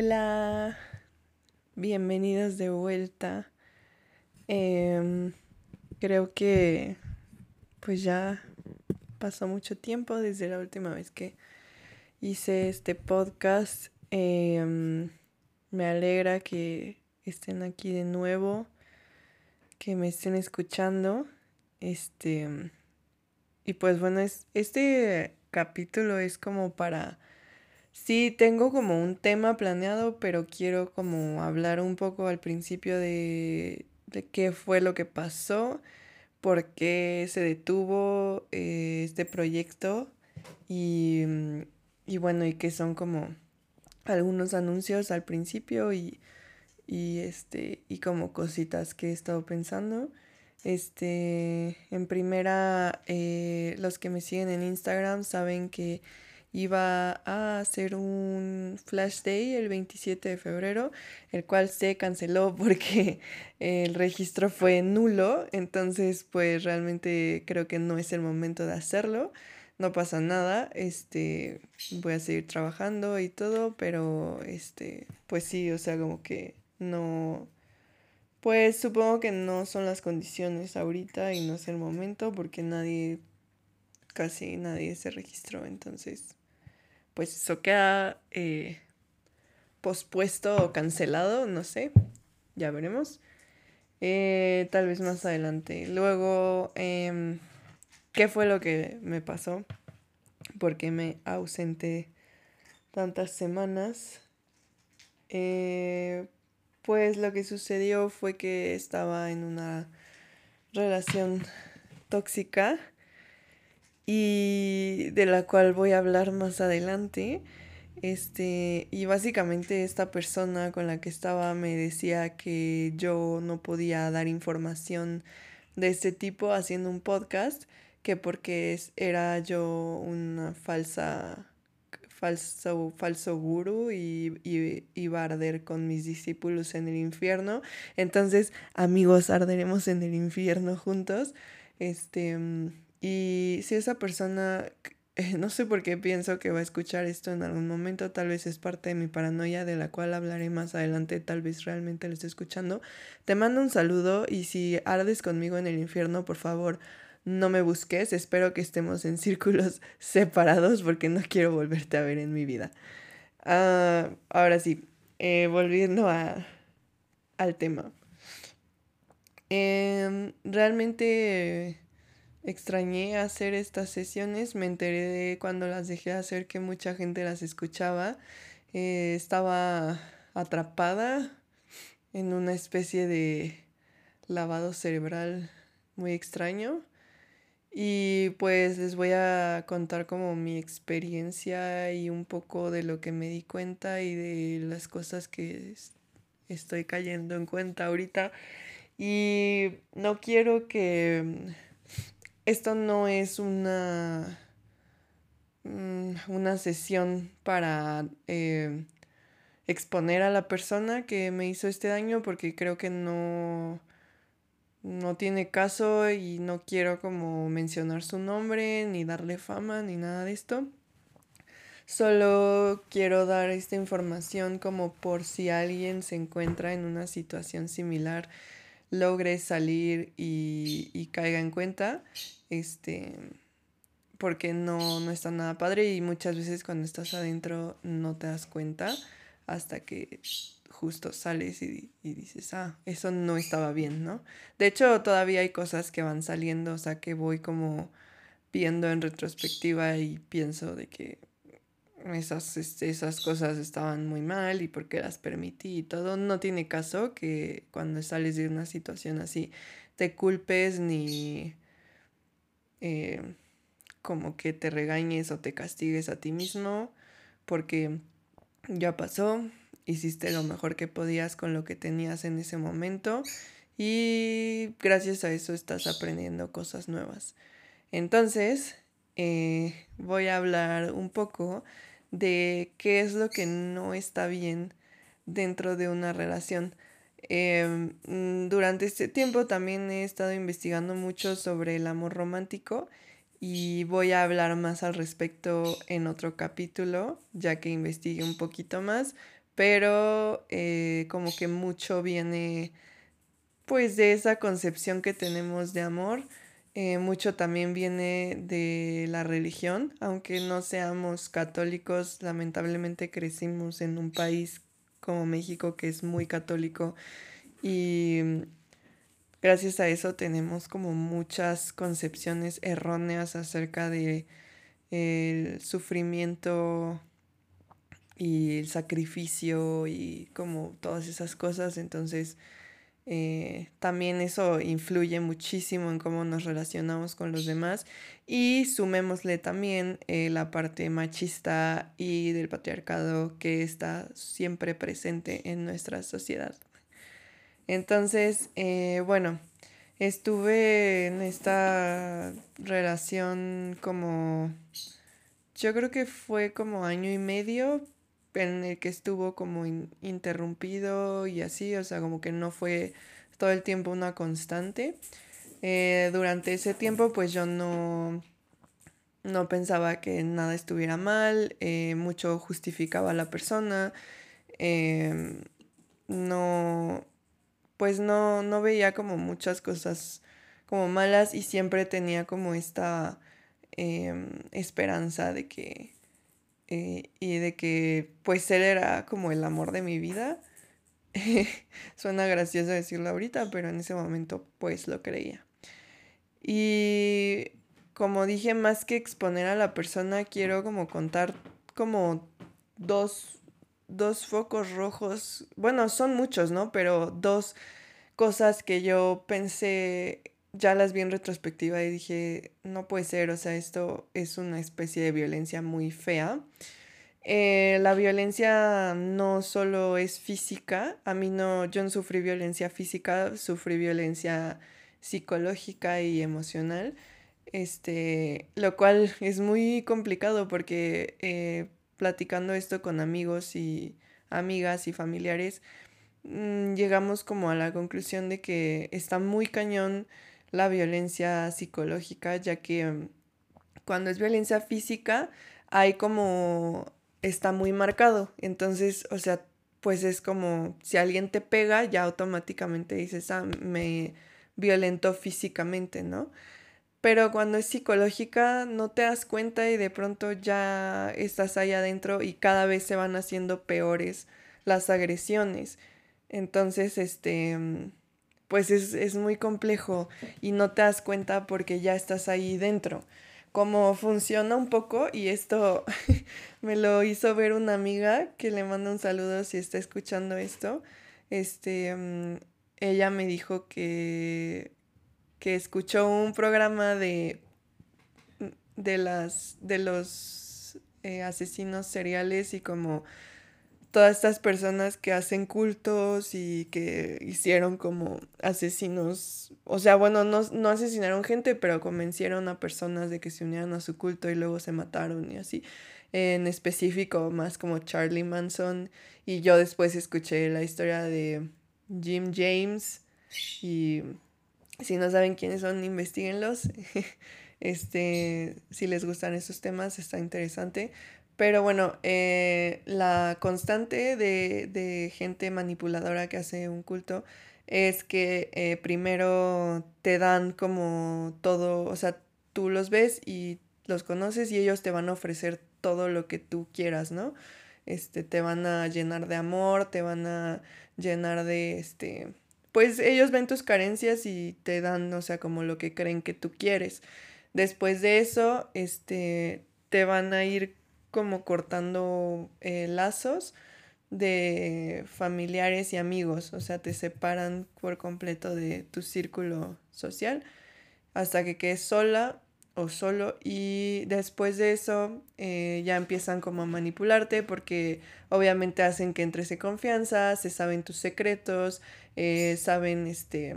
Hola, bienvenidos de vuelta. Em, creo que pues ya pasó mucho tiempo desde la última vez que hice este podcast. Em, me alegra que estén aquí de nuevo, que me estén escuchando. Este, y pues bueno, es, este capítulo es como para Sí, tengo como un tema planeado, pero quiero como hablar un poco al principio de, qué fue lo que pasó, por qué se detuvo eh, este proyecto y, y, bueno, y que son como algunos anuncios al principio y, y, este, y como cositas que he estado pensando. Este, en primera, eh, los que me siguen en Instagram saben que iba a hacer un flash day el 27 de febrero, el cual se canceló porque el registro fue nulo, entonces pues realmente creo que no es el momento de hacerlo. No pasa nada, este, voy a seguir trabajando y todo, pero este, pues sí, o sea, como que no, pues supongo que no son las condiciones ahorita y no es el momento porque nadie, casi nadie se registró, entonces pues eso queda eh, pospuesto o cancelado, no sé, ya veremos. Eh, tal vez más adelante. Luego, em, ¿qué fue lo que me pasó? Porque me ausenté tantas semanas. Eh, pues lo que sucedió fue que estaba en una relación tóxica y de la cual voy a hablar más adelante. Este, y básicamente esta persona con la que estaba me decía que yo no podía dar información de este tipo haciendo un podcast, que porque era yo una falsa falso, falso guru y, y iba a arder con mis discípulos en el infierno. Entonces, amigos, arderemos en el infierno juntos. Este, y si esa persona, no sé por qué pienso que va a escuchar esto en algún momento, tal vez es parte de mi paranoia de la cual hablaré más adelante, tal vez realmente lo esté escuchando, te mando un saludo y si ardes conmigo en el infierno, por favor, no me busques, espero que estemos en círculos separados porque no quiero volverte a ver en mi vida. Ah, ahora sí, eh, volviendo a, al tema. Em, realmente extrañé hacer estas sesiones, me enteré de cuando las dejé de hacer que mucha gente las escuchaba. Eh, estaba atrapada en una especie de lavado cerebral muy extraño. Y pues les voy a contar como mi experiencia y un poco de lo que me di cuenta y de las cosas que estoy cayendo en cuenta ahorita. Y no quiero que esto no es una, mm, una sesión para eh, exponer a la persona que me hizo este daño porque creo que no, no tiene caso y no quiero como mencionar su nombre ni darle fama ni nada de esto. Solo quiero dar esta información como por si alguien se encuentra en una situación similar logre salir y, y caiga en cuenta este, porque no, no está nada padre y muchas veces cuando estás adentro no te das cuenta hasta que justo sales y, y, dices, ah, eso no estaba bien, ¿no? De hecho, todavía hay cosas que van saliendo, o sea, que voy como viendo en retrospectiva y pienso de que esas, esas cosas estaban muy mal y por qué las permití y todo. No tiene caso que cuando sales de una situación así te culpes ni eh, como que te regañes o te castigues a ti mismo, porque ya pasó, hiciste lo mejor que podías con lo que tenías en ese momento y gracias a eso estás aprendiendo cosas nuevas. Entonces, eh, voy a hablar un poco de qué es lo que no está bien dentro de una relación. Em, mm, durante este tiempo también he estado investigando mucho sobre el amor romántico y voy a hablar más al respecto en otro capítulo, ya que investigué un poquito más, pero eh, como que mucho viene pues de esa concepción que tenemos de amor. Eh, mucho también viene de la religión, aunque no seamos católicos, lamentablemente crecimos en un país como México que es muy católico y gracias a eso tenemos como muchas concepciones erróneas acerca de el sufrimiento y el sacrificio y como todas esas cosas. Entonces, eh, también eso influye muchísimo en cómo nos relacionamos con los demás. Y sumémosle también eh, la parte machista y del patriarcado que está siempre presente en nuestra sociedad. Entonces, eh, bueno, estuve en esta relación como, yo creo que fue como año y medio en el que estuvo como interrumpido y así, o sea, como que no fue todo el tiempo una constante. Eh, durante ese tiempo pues yo no, no pensaba que nada estuviera mal, eh, mucho justificaba a la persona, em, no, pues no, no veía como muchas cosas como malas y siempre tenía como esta esperanza de que eh, y de que pues él era como el amor de mi vida. Suena gracioso decirlo ahorita, pero en ese momento pues lo creía. Y como dije, más que exponer a la persona, quiero como contar como dos, dos focos rojos. Bueno, son muchos, ¿no? Pero dos cosas que yo pensé ya las vi en retrospectiva y dije, no puede ser, o sea, esto es una especie de violencia muy fea. Eh, la violencia no solo es física, a mí no, yo no sufrí violencia física, sufrí violencia psicológica y emocional, este, lo cual es muy complicado porque eh, platicando esto con amigos y amigas y familiares, mm, llegamos como a la conclusión de que está muy cañón la violencia psicológica, ya que mm, cuando es violencia física hay como está muy marcado. Entonces, o sea, pues es como si alguien te pega, ya automáticamente dices, ah, me violentó físicamente, ¿no? Pero cuando es psicológica no te das cuenta y de pronto ya estás ahí adentro y cada vez se van haciendo peores las agresiones. Entonces, este, mm, pues es, muy complejo y no te das cuenta porque ya estás ahí dentro. Cómo funciona un poco y esto me lo hizo ver una amiga que le manda un saludo si está escuchando esto. Este, mm, ella me dijo que, que escuchó un programa de, de, las, de los eh, asesinos seriales y como todas estas personas que hacen cultos y que hicieron como asesinos, o sea, bueno, no, asesinaron gente, pero convencieron a personas de que se unieran a su culto y luego se mataron y así. En específico, más como Charlie Manson. Y yo después escuché la historia de Jim James. Y si no saben quiénes son, investiguenlos. este, si les gustan esos temas, está interesante. Pero bueno, eh, la constante de, gente manipuladora que hace un culto es que eh, primero te dan como todo, o sea, tú los ves y los conoces y ellos te van a ofrecer todo lo que tú quieras, ¿no? Este, te van a llenar de amor, te van a llenar de, este, pues ellos ven tus carencias y te dan, o sea, como lo que creen que tú quieres. Después de eso, este, te van a ir como cortando eh, lazos de familiares y amigos, o sea, te separan por completo de tu círculo social hasta que quedes sola o solo y después de eso eh, ya empiezan como a manipularte porque obviamente hacen que entres en confianza, se saben tus secretos, eh, saben este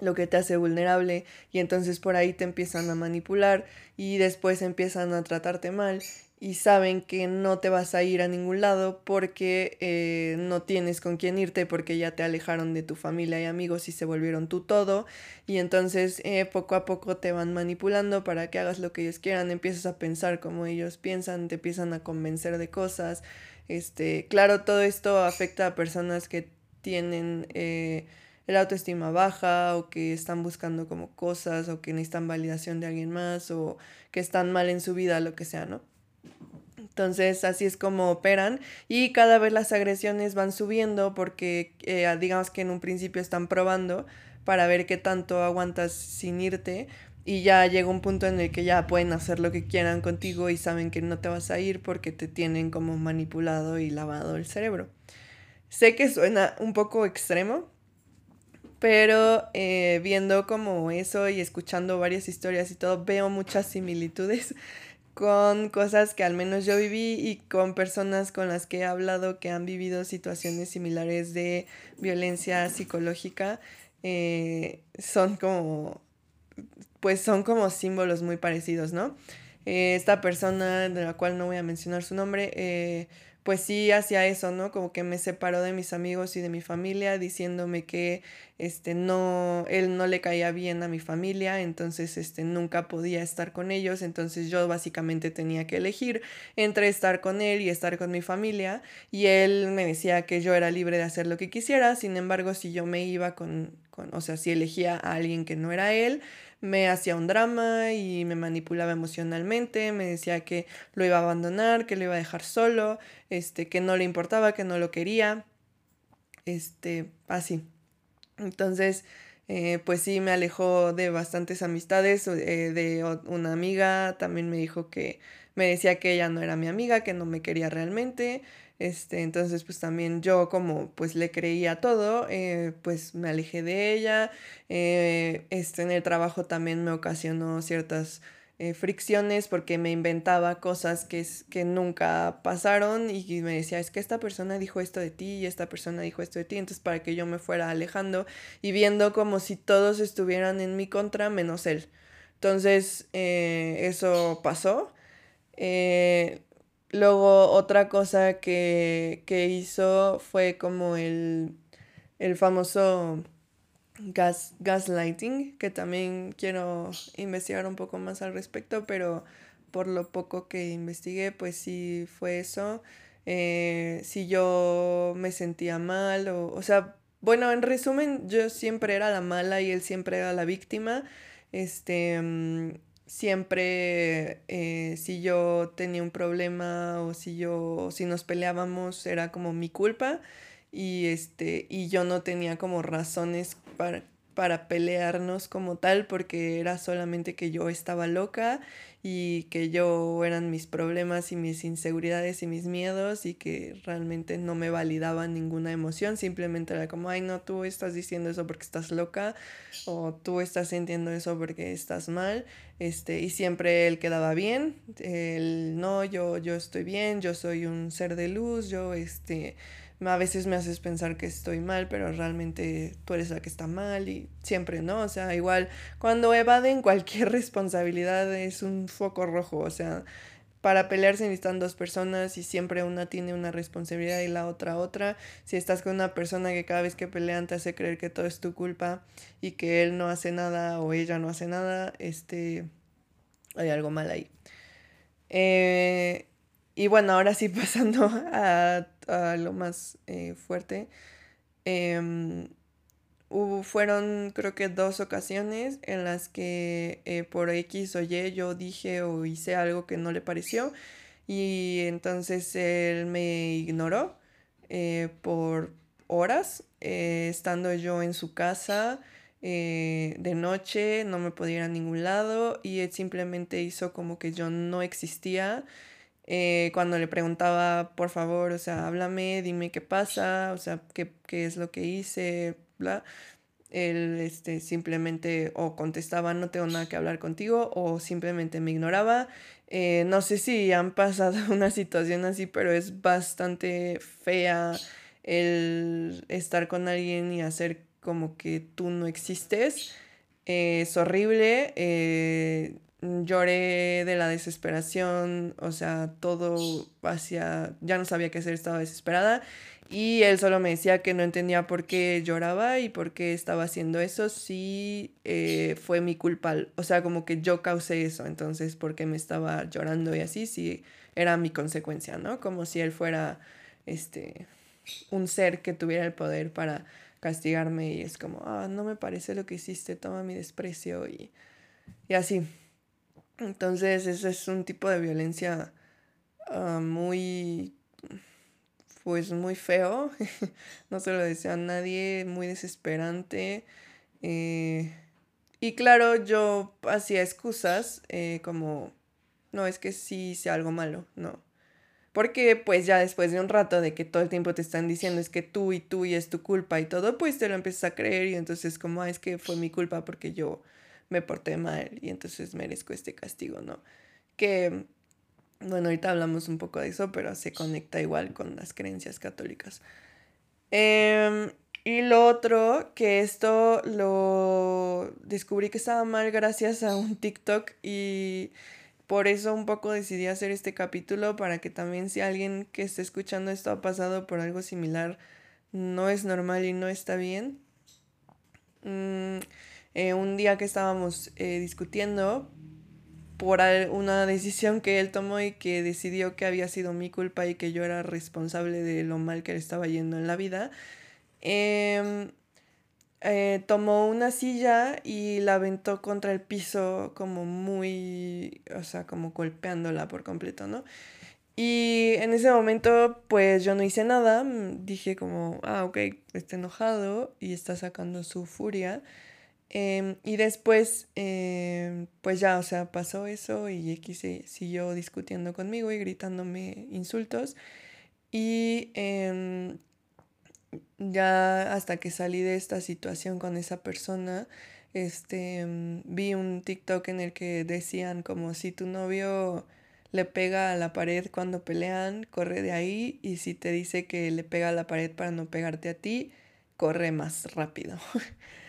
lo que te hace vulnerable y entonces por ahí te empiezan a manipular y después empiezan a tratarte mal y saben que no te vas a ir a ningún lado porque eh, no tienes con quién irte porque ya te alejaron de tu familia y amigos y se volvieron tú todo. Y entonces eh, poco a poco te van manipulando para que hagas lo que ellos quieran, empiezas a pensar como ellos piensan, te empiezan a convencer de cosas, Este, claro, todo esto afecta a personas que tienen eh, el autoestima baja o que están buscando como cosas o que necesitan validación de alguien más o que están mal en su vida, lo que sea, ¿no? Entonces así es como operan y cada vez las agresiones van subiendo porque eh, digamos que en un principio están probando para ver qué tanto aguantas sin irte y ya llega un punto en el que ya pueden hacer lo que quieran contigo y saben que no te vas a ir porque te tienen como manipulado y lavado el cerebro. Sé que suena un poco extremo, pero eh, viendo como eso y escuchando varias historias y todo, veo muchas similitudes con cosas que al menos yo viví y con personas con las que he hablado que han vivido situaciones similares de violencia psicológica. Eh, son como, pues son como símbolos muy parecidos, ¿no? Eh, esta persona, de la cual no voy a mencionar su nombre, eh, pues sí hacía eso, ¿no? Como que me separó de mis amigos y de mi familia diciéndome que este no él no le caía bien a mi familia, entonces este nunca podía estar con ellos, entonces yo básicamente tenía que elegir entre estar con él y estar con mi familia y él me decía que yo era libre de hacer lo que quisiera, sin embargo, si yo me iba con con o sea, si elegía a alguien que no era él, me hacía un drama y me manipulaba emocionalmente, me decía que lo iba a abandonar, que lo iba a dejar solo, este, que no le importaba, que no lo quería, este, así. Entonces, eh, pues sí, me alejó de bastantes amistades, eh, de una amiga también me dijo que me decía que ella no era mi amiga, que no me quería realmente, este, entonces, pues también yo como pues le creía todo, eh, pues me alejé de ella. Eh, este, en el trabajo también me ocasionó ciertas eh, fricciones porque me inventaba cosas que, que nunca pasaron y me decía, es que esta persona dijo esto de ti y esta persona dijo esto de ti, entonces para que yo me fuera alejando y viendo como si todos estuvieran en mi contra menos él. Entonces, eso pasó. Luego otra cosa que, hizo fue como el, famoso gas, gaslighting, que también quiero investigar un poco más al respecto, pero por lo poco que investigué, pues sí fue eso. Eh, si yo me sentía mal, o, o sea, bueno, en resumen, yo siempre era la mala y él siempre era la víctima. Este, mm, siempre eh, si yo tenía un problema o si yo si nos peleábamos era como mi culpa y este y yo no tenía como razones para para pelearnos como tal porque era solamente que yo estaba loca y que yo eran mis problemas y mis inseguridades y mis miedos y que realmente no me validaban ninguna emoción, simplemente era como, ay no, tú estás diciendo eso porque estás loca o tú estás sintiendo eso porque estás mal, este, y siempre él quedaba bien, él no, yo, yo estoy bien, yo soy un ser de luz, yo este a veces me haces pensar que estoy mal, pero realmente tú eres la que está mal y siempre, ¿no? O sea, igual cuando evaden cualquier responsabilidad es un foco rojo, o sea, para pelearse necesitan dos personas y siempre una tiene una responsabilidad y la otra otra. Si estás con una persona que cada vez que pelean te hace creer que todo es tu culpa y que él no hace nada o ella no hace nada, este, hay algo mal ahí. Eh, y bueno, ahora sí pasando a, lo más eh, fuerte. Em, hubo, fueron creo que dos ocasiones en las que eh, por X o Y yo dije o hice algo que no le pareció y entonces él me ignoró eh, por horas, estando yo en su casa de noche, no me podía ir a ningún lado y él simplemente hizo como que yo no existía eh, cuando le preguntaba, por favor, o sea, háblame, dime qué pasa, o sea, qué, qué es lo que hice, bla. Él este, simplemente o contestaba, no tengo nada que hablar contigo, o simplemente me ignoraba. Eh, no sé si han pasado una situación así, pero es bastante fea el estar con alguien y hacer como que tú no existes. Eh, es horrible. Eh, lloré de la desesperación, o sea, todo hacia, ya no sabía qué hacer, estaba desesperada y él solo me decía que no entendía por qué lloraba y por qué estaba haciendo eso, sí eh, fue mi culpa, o sea, como que yo causé eso, entonces, ¿por qué me estaba llorando y así? Sí, era mi consecuencia, ¿no? Como si él fuera este, un ser que tuviera el poder para castigarme y es como, ah, no me parece lo que hiciste, toma mi desprecio y, y así. Entonces, ese es un tipo de violencia ah, muy, pues muy feo, no se lo deseo a nadie, muy desesperante. Eh, y claro, yo hacía excusas eh, como, no, es que sí hice algo malo, no. Porque pues ya después de un rato de que todo el tiempo te están diciendo es que tú y tú y es tu culpa y todo, pues te lo empiezas a creer y entonces como, ah, es que fue mi culpa porque yo me porté mal y entonces merezco este castigo, ¿no? Que, bueno, ahorita hablamos un poco de eso, pero se conecta igual con las creencias católicas. Eh, y lo otro, que esto lo descubrí que estaba mal gracias a un TikTok y por eso un poco decidí hacer este capítulo para que también si alguien que esté escuchando esto ha pasado por algo similar, no es normal y no está bien. Mm, eh, un día que estábamos eh, discutiendo por una decisión que él tomó y que decidió que había sido mi culpa y que yo era responsable de lo mal que le estaba yendo en la vida, Em, eh, tomó una silla y la aventó contra el piso como muy, o sea, como golpeándola por completo, ¿no? Y en ese momento, pues yo no hice nada, dije como, ah, ok, está enojado y está sacando su furia. Em, y después, em, pues ya, o sea, pasó eso y X siguió discutiendo conmigo y gritándome insultos. Y ya hasta que salí de esta situación con esa persona, este, vi un TikTok en el que decían como si tu novio le pega a la pared cuando pelean, corre de ahí y si te dice que le pega a la pared para no pegarte a ti, corre más rápido.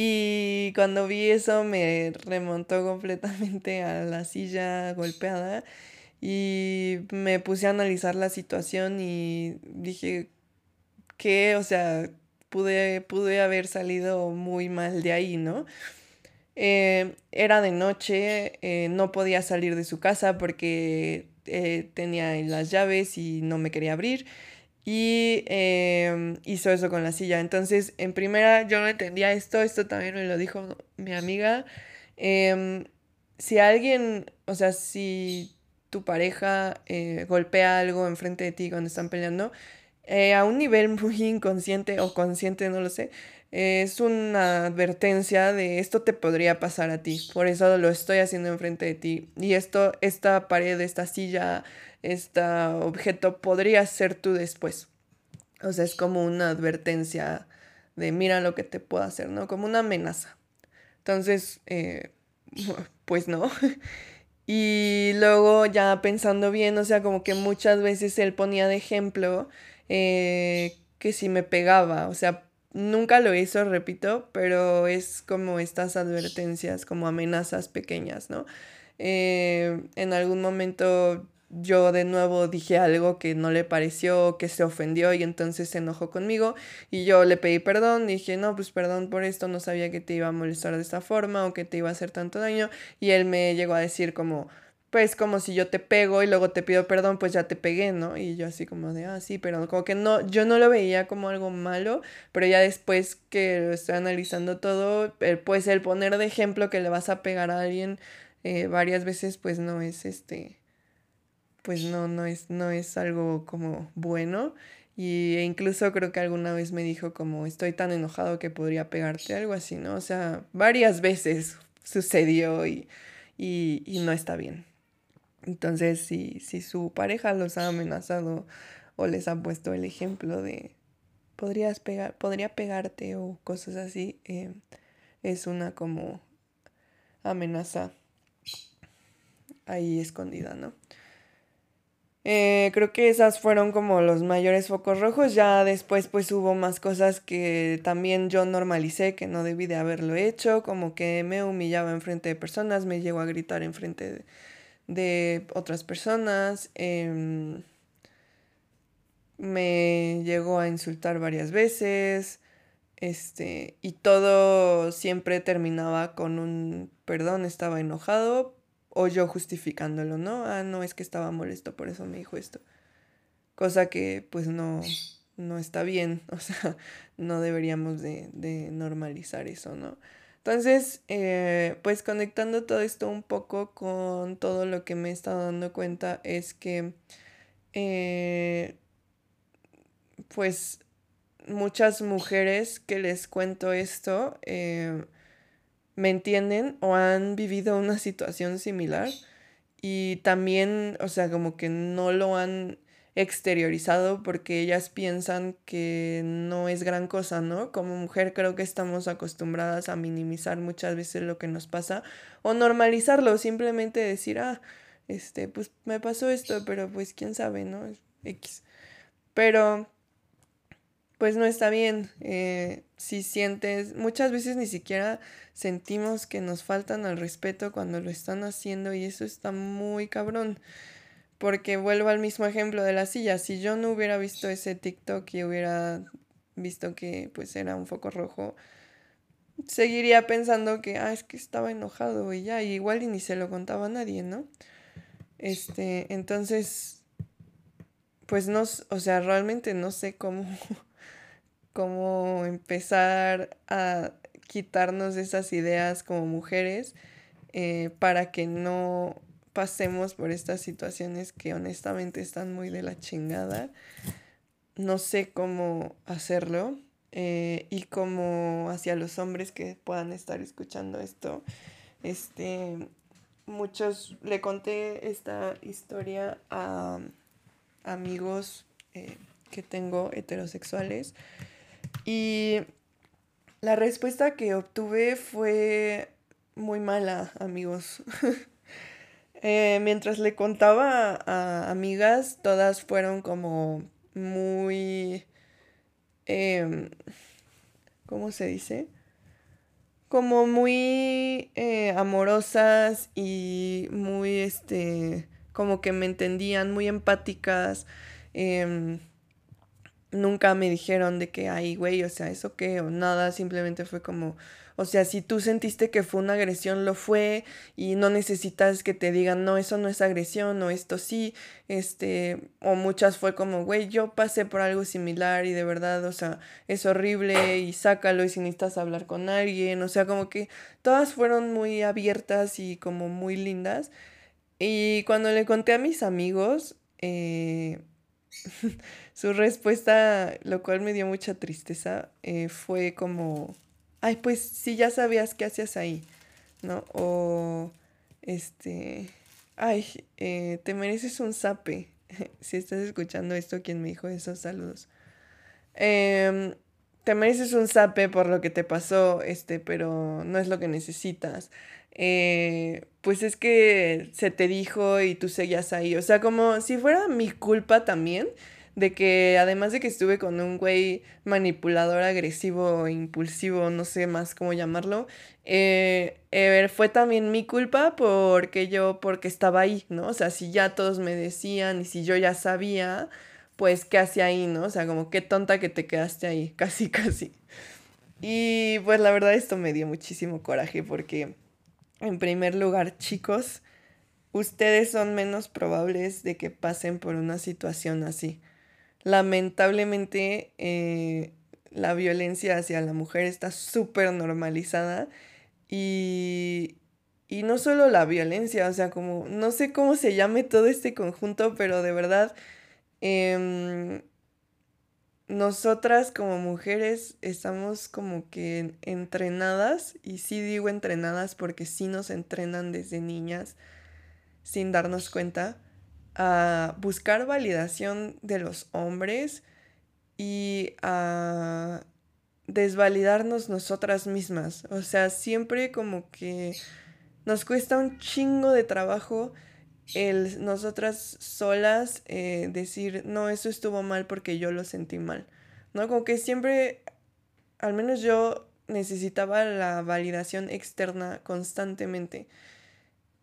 y cuando vi eso me remontó completamente a la silla golpeada y me puse a analizar la situación y dije, que, o sea, pude, pude haber salido muy mal de ahí, ¿no? Eh, era de noche, eh, no podía salir de su casa porque eh, tenía las llaves y no me quería abrir. Y em, hizo eso con la silla. Entonces, en primera, yo no entendía esto, esto también me lo dijo mi amiga. Em, si alguien, o sea, si tu pareja golpea algo enfrente de ti cuando están peleando, eh, a un nivel muy inconsciente o consciente, no lo sé, es una advertencia de esto te podría pasar a ti, por eso lo estoy haciendo enfrente de ti. Y esto, esta pared, esta silla, este objeto podría ser tú después. O sea, es como una advertencia de mira lo que te puedo hacer, ¿no? Como una amenaza. Entonces, eh, pues no. y luego ya pensando bien, o sea, como que muchas veces él ponía de ejemplo eh, que si me pegaba, o sea, nunca lo hizo, repito, pero es como estas advertencias, como amenazas pequeñas, ¿no? Eh, en algún momento yo de nuevo dije algo que no le pareció, que se ofendió y entonces se enojó conmigo y yo le pedí perdón, dije, no, pues perdón por esto, no sabía que te iba a molestar de esta forma o que te iba a hacer tanto daño y él me llegó a decir como, pues como si yo te pego y luego te pido perdón, pues ya te pegué, ¿no? Y yo así como de, ah, sí, pero como que no, yo no lo veía como algo malo, pero ya después que lo estoy analizando todo, pues el poner de ejemplo que le vas a pegar a alguien eh, varias veces, pues no es este, pues no, no es, no es algo como bueno. Y e incluso creo que alguna vez me dijo como estoy tan enojado que podría pegarte, algo así, ¿no? O sea, varias veces sucedió y, y, y no está bien. Entonces, si, si su pareja los ha amenazado o les ha puesto el ejemplo de podrías pegar, podría pegarte o cosas así, eh, es una como amenaza ahí escondida, ¿no? Eh, creo que esas fueron como los mayores focos rojos. Ya después pues hubo más cosas que también yo normalicé que no debí de haberlo hecho, como que me humillaba en frente de personas, me llegó a gritar en frente de de otras personas. Em, me llegó a insultar varias veces. Este, y todo siempre terminaba con un perdón, estaba enojado o yo justificándolo, ¿no? Ah, no, es que estaba molesto, por eso me dijo esto. cosa que pues no, no está bien, o sea, no deberíamos de, de normalizar eso, ¿no? Entonces, eh, pues conectando todo esto un poco con todo lo que me he estado dando cuenta es que, eh, pues, muchas mujeres que les cuento esto eh, me entienden o han vivido una situación similar y también, o sea, como que no lo han exteriorizado porque ellas piensan que no es gran cosa, ¿no? Como mujer creo que estamos acostumbradas a minimizar muchas veces lo que nos pasa o normalizarlo, simplemente decir, ah, este, pues me pasó esto, pero pues quién sabe, ¿no? X. Pero, pues no está bien. Eh, si sientes, muchas veces ni siquiera sentimos que nos faltan al respeto cuando lo están haciendo y eso está muy cabrón. Porque vuelvo al mismo ejemplo de la silla. Si yo no hubiera visto ese TikTok y hubiera visto que pues era un foco rojo, seguiría pensando que, ah, es que estaba enojado y ya, igual y ni se lo contaba a nadie, ¿no? Este, entonces, pues no, o sea, realmente no sé cómo, cómo empezar a quitarnos esas ideas como mujeres eh, para que no pasemos por estas situaciones que honestamente están muy de la chingada. No sé cómo hacerlo. Eh, y como hacia los hombres que puedan estar escuchando esto, este, muchos, le conté esta historia a amigos eh, que tengo heterosexuales y la respuesta que obtuve fue muy mala, amigos. Eh, mientras le contaba a amigas, todas fueron como muy... Em, ¿Cómo se dice? Como muy eh, amorosas y muy, este, como que me entendían, muy empáticas. Em, nunca me dijeron de que, ay, güey, o sea, eso qué, o nada, simplemente fue como, o sea, si tú sentiste que fue una agresión, lo fue y no necesitas que te digan, no, eso no es agresión o esto sí, este, o muchas fue como, güey, yo pasé por algo similar y de verdad, o sea, es horrible y sácalo y si necesitas hablar con alguien, o sea, como que todas fueron muy abiertas y como muy lindas. Y cuando le conté a mis amigos, eh, su respuesta, lo cual me dio mucha tristeza, eh, fue como ay, pues si ya sabías qué hacías ahí, ¿no? O, este, ay, eh, te mereces un zape. si estás escuchando esto, ¿quién me dijo esos saludos? Em, te mereces un zape por lo que te pasó, este, pero no es lo que necesitas. Eh, pues es que se te dijo y tú seguías ahí. O sea, como si fuera mi culpa también de que además de que estuve con un güey manipulador, agresivo, impulsivo, no sé más cómo llamarlo, eh, eh, fue también mi culpa porque yo, porque estaba ahí, ¿no? O sea, si ya todos me decían y si yo ya sabía, pues qué hacía ahí, ¿no? O sea, como qué tonta que te quedaste ahí, casi, casi. Y pues la verdad esto me dio muchísimo coraje porque, en primer lugar, chicos, ustedes son menos probables de que pasen por una situación así lamentablemente eh, la violencia hacia la mujer está súper normalizada y, y no solo la violencia, o sea, como no sé cómo se llame todo este conjunto, pero de verdad, em, nosotras como mujeres estamos como que entrenadas, y sí digo entrenadas porque sí nos entrenan desde niñas sin darnos cuenta a buscar validación de los hombres y a desvalidarnos nosotras mismas. O sea, siempre como que nos cuesta un chingo de trabajo el nosotras solas eh, decir, no, eso estuvo mal porque yo lo sentí mal. ¿No? Como que siempre, al menos yo necesitaba la validación externa constantemente.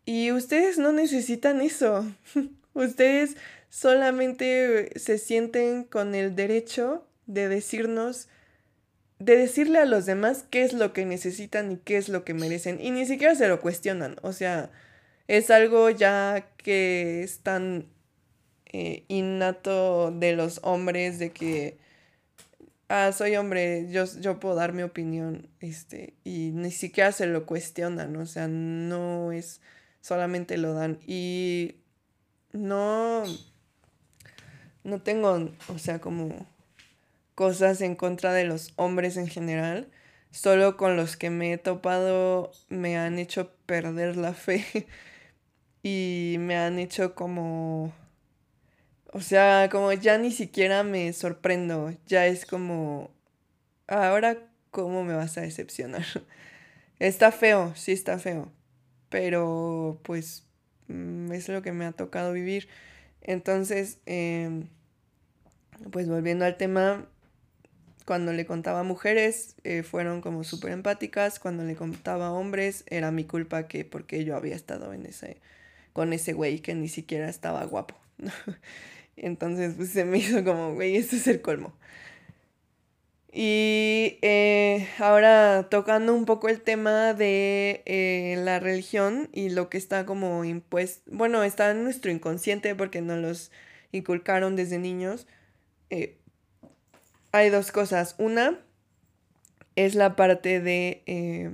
Y ustedes no necesitan eso. Ustedes solamente se sienten con el derecho de decirnos, de decirle a los demás qué es lo que necesitan y qué es lo que merecen. Y ni siquiera se lo cuestionan. O sea, es algo ya que están eh, innato de los hombres de que, ah, soy hombre, yo, yo puedo dar mi opinión, este, y ni siquiera se lo cuestionan, o sea, no es, solamente lo dan. Y no, no tengo, o sea, como cosas en contra de los hombres en general. Solo con los que me he topado me han hecho perder la fe y me han hecho como... O sea, como ya ni siquiera me sorprendo, ya es como... Ahora, ¿cómo me vas a decepcionar? Está feo, sí está feo, pero pues es lo que me ha tocado vivir. Entonces, em, pues volviendo al tema, cuando le contaba a mujeres eh, fueron como súper empáticas, cuando le contaba a hombres era mi culpa que porque yo había estado en ese, con ese güey que ni siquiera estaba guapo. Entonces pues se me hizo como, güey, esto es el colmo. Y eh, ahora tocando un poco el tema de eh, la religión y lo que está como impuesto, bueno, está en nuestro inconsciente porque nos los inculcaron desde niños hay dos cosas. Una es la parte de eh,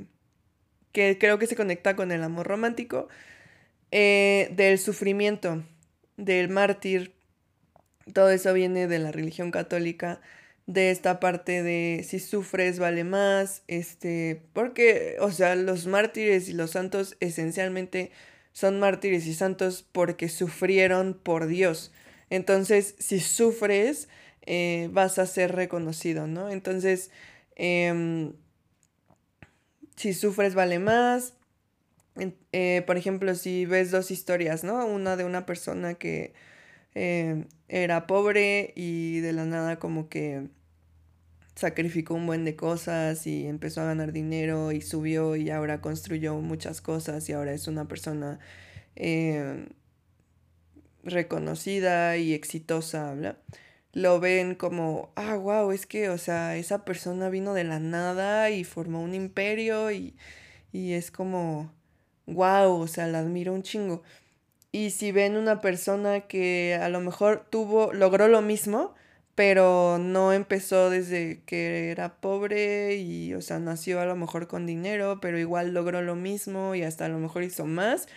que creo que se conecta con el amor romántico, eh, del sufrimiento, del mártir. Todo eso viene de la religión católica, de esta parte de si sufres vale más, este, porque, o sea, los mártires y los santos esencialmente son mártires y santos porque sufrieron por Dios. Entonces, si sufres, eh, vas a ser reconocido, ¿no? Entonces, em, si sufres vale más. Eh, por ejemplo, si ves dos historias, ¿no? Una de una persona que em, era pobre y de la nada como que sacrificó un buen de cosas y empezó a ganar dinero y subió y ahora construyó muchas cosas y ahora es una persona em, reconocida y exitosa, lo ven como, ah, wow, es que, o sea, esa persona vino de la nada y formó un imperio y, y es como, wow, o sea, la admiro un chingo. Y si ven una persona que a lo mejor tuvo, logró lo mismo, pero no empezó desde que era pobre y, o sea, nació a lo mejor con dinero, pero igual logró lo mismo y hasta a lo mejor hizo más,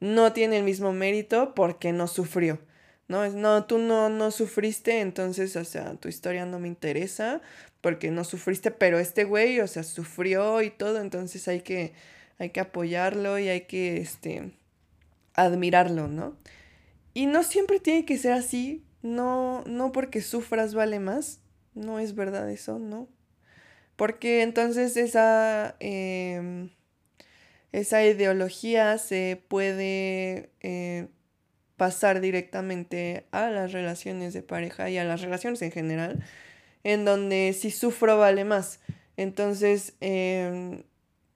no tiene el mismo mérito porque no sufrió. ¿no? Es, no, tú no, no sufriste, entonces, o sea, tu historia no me interesa porque no sufriste, pero este güey, o sea, sufrió y todo, entonces hay que, hay que apoyarlo y hay que, este, admirarlo, ¿no? Y no siempre tiene que ser así, no, no porque sufras vale más, no es verdad eso, ¿no? Porque entonces esa, em, esa ideología se puede eh, pasar directamente a las relaciones de pareja y a las relaciones en general, en donde si sufro vale más. Entonces, em,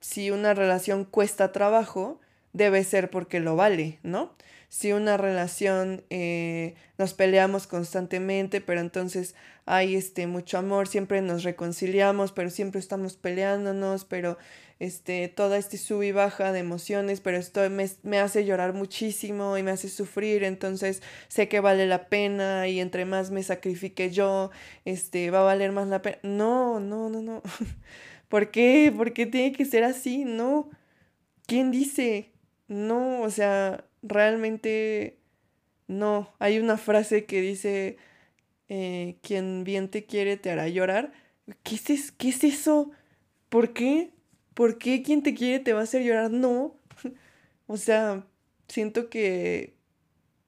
si una relación cuesta trabajo, debe ser porque lo vale, ¿no? Si una relación eh, nos peleamos constantemente, pero entonces hay este mucho amor, siempre nos reconciliamos, pero siempre estamos peleándonos, pero este, toda este sub y baja de emociones, pero esto me, me, hace llorar muchísimo y me hace sufrir, entonces sé que vale la pena y entre más me sacrifique yo, este, va a valer más la pena. No, no, no, no. ¿Por qué? ¿Por qué tiene que ser así? No. ¿Quién dice? No, o sea, realmente no. Hay una frase que dice, eh, quien bien te quiere te hará llorar. ¿Qué es, ¿Qué es eso? ¿Por qué? ¿por qué quien te quiere te va a hacer llorar? No. o sea, siento que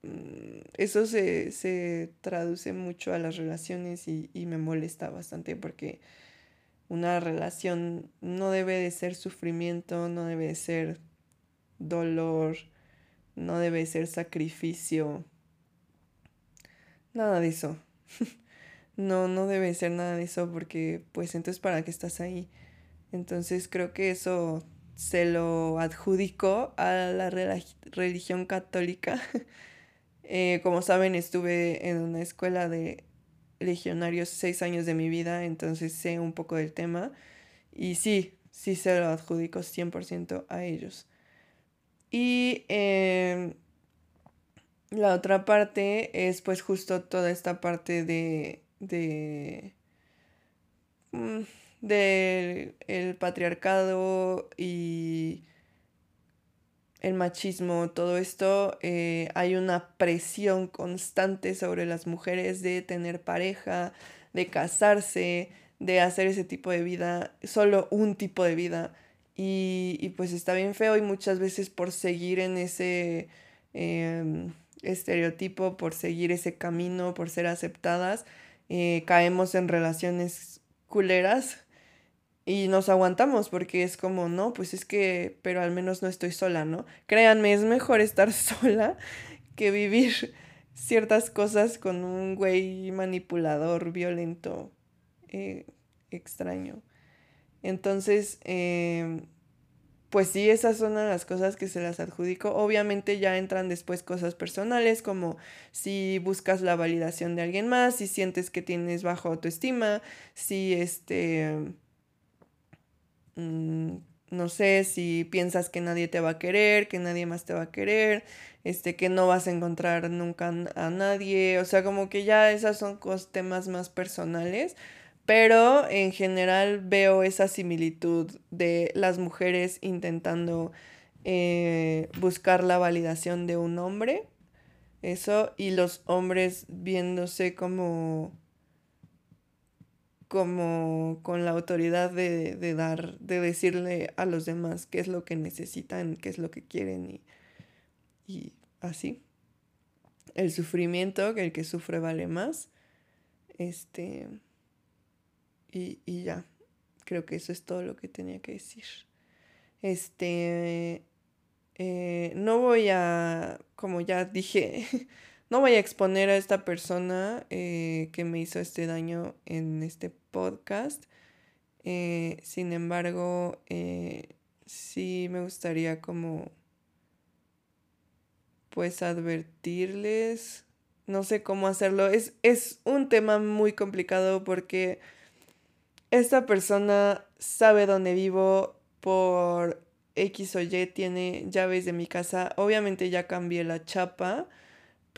mm, eso se, traduce mucho a las relaciones y, y, me molesta bastante porque una relación no debe de ser sufrimiento, no debe de ser dolor, no debe de ser sacrificio, nada de eso. no, no debe ser nada de eso porque pues entonces para qué estás ahí. Entonces creo que eso se lo adjudicó a la religión católica. Eh, como saben, estuve en una escuela de legionarios seis años de mi vida, entonces sé un poco del tema. Y sí, sí se lo adjudico 100% a ellos. Y em, la otra parte es pues justo toda esta parte de, de, mm, patriarcado y el machismo, todo esto, eh, hay una presión constante sobre las mujeres de tener pareja, de casarse, de hacer ese tipo de vida, solo un tipo de vida. Y, pues está bien feo y muchas veces por seguir en ese em, estereotipo, por seguir ese camino, por ser aceptadas, eh, caemos en relaciones culeras y nos aguantamos porque es como, no, pues es que, pero al menos no estoy sola, ¿no? Créanme, es mejor estar sola que vivir ciertas cosas con un güey manipulador, violento, eh, extraño. Entonces, em, pues sí, esas son las cosas que se las adjudico. Obviamente ya entran después cosas personales como si buscas la validación de alguien más, si sientes que tienes bajo autoestima, si este Mm, no sé si piensas que nadie te va a querer, que nadie más te va a querer, este, que no vas a encontrar nunca a nadie, o sea, como que ya esas son temas más personales, pero en general veo esa similitud de las mujeres intentando eh, buscar la validación de un hombre, eso, y los hombres viéndose como como con la autoridad de, dar, de decirle a los demás qué es lo que necesitan, qué es lo que quieren y, y así. El sufrimiento, que el que sufre vale más. Este. Y, ya. Creo que eso es todo lo que tenía que decir. Este. Eh, no voy a. Como ya dije. No voy a exponer a esta persona eh, que me hizo este daño en este podcast. Eh, sin embargo, sí me gustaría como pues advertirles. No sé cómo hacerlo. Es, es un tema muy complicado porque esta persona sabe dónde vivo por X o Y, tiene llaves de mi casa. Obviamente ya cambié la chapa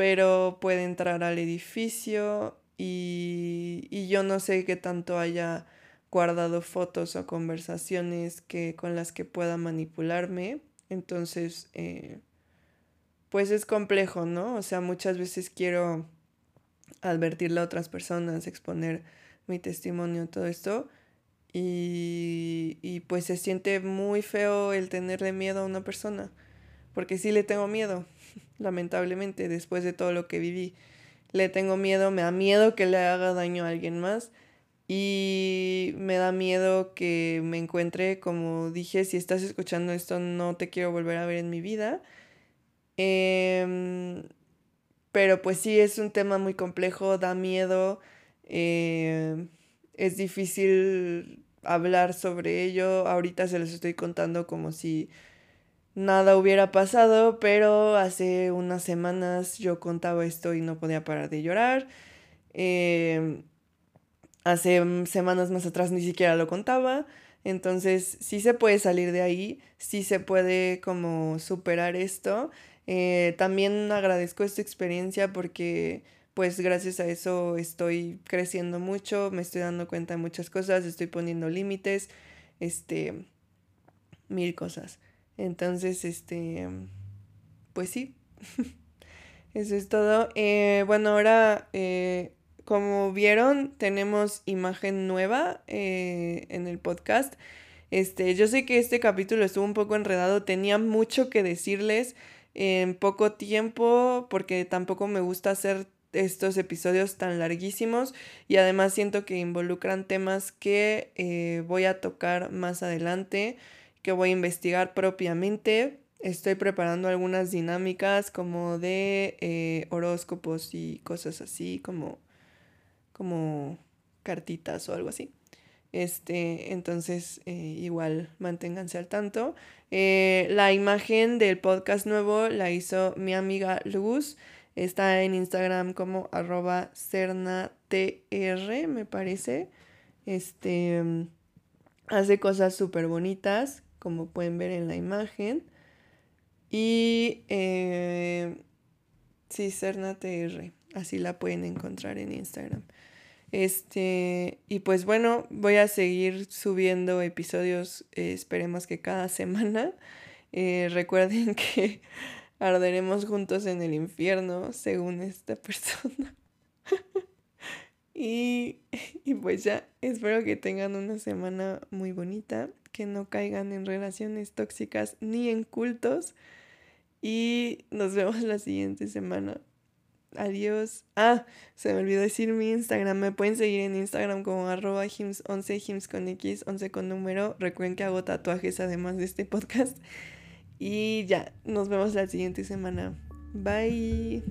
pero puede entrar al edificio y, yo no sé qué tanto haya guardado fotos o conversaciones que, con las que pueda manipularme. Entonces, eh, pues es complejo, ¿no? O sea, muchas veces quiero advertirle a otras personas, exponer mi testimonio, todo esto. Y, y pues se siente muy feo el tenerle miedo a una persona, porque sí le tengo miedo lamentablemente, después de todo lo que viví. Le tengo miedo, me da miedo que le haga daño a alguien más y me da miedo que me encuentre, como dije, si estás escuchando esto, no te quiero volver a ver en mi vida. Em, pero pues sí, es un tema muy complejo, da miedo, em, es difícil hablar sobre ello. Ahorita se los estoy contando como si nada hubiera pasado, pero hace unas semanas yo contaba esto y no podía parar de llorar. Em, hace semanas más atrás ni siquiera lo contaba. Entonces sí se puede salir de ahí, sí se puede como superar esto. Eh, también agradezco esta experiencia porque pues gracias a eso estoy creciendo mucho, me estoy dando cuenta de muchas cosas, estoy poniendo límites, este, mil cosas. Entonces, este, pues sí, eso es todo. Eh, bueno, ahora, eh, como vieron, tenemos imagen nueva eh, en el podcast. Este, yo sé que este capítulo estuvo un poco enredado, tenía mucho que decirles en poco tiempo, porque tampoco me gusta hacer estos episodios tan larguísimos y además siento que involucran temas que voy a tocar más adelante que voy a investigar propiamente. Estoy preparando algunas dinámicas como de eh, horóscopos y cosas así, como, como cartitas o algo así. Este, entonces, eh, igual manténganse al tanto. Eh, la imagen del podcast nuevo la hizo mi amiga Luz. Está en Instagram como arroba cernatr, me parece. Este, hace cosas súper bonitas como pueden ver en la imagen. Y eh, Sí, CernaTR. Así la pueden encontrar en Instagram. Este, y pues bueno, voy a seguir subiendo episodios, eh, esperemos que cada semana. Eh, recuerden que arderemos juntos en el infierno, según esta persona. y, y pues ya, espero que tengan una semana muy bonita, que no caigan en relaciones tóxicas ni en cultos. Y nos vemos la siguiente semana. Adiós. Ah, se me olvidó decir mi Instagram. Me pueden seguir en Instagram como arroba hims11, hims con X, 11 con número. Recuerden que hago tatuajes además de este podcast. Y ya, nos vemos la siguiente semana. Bye.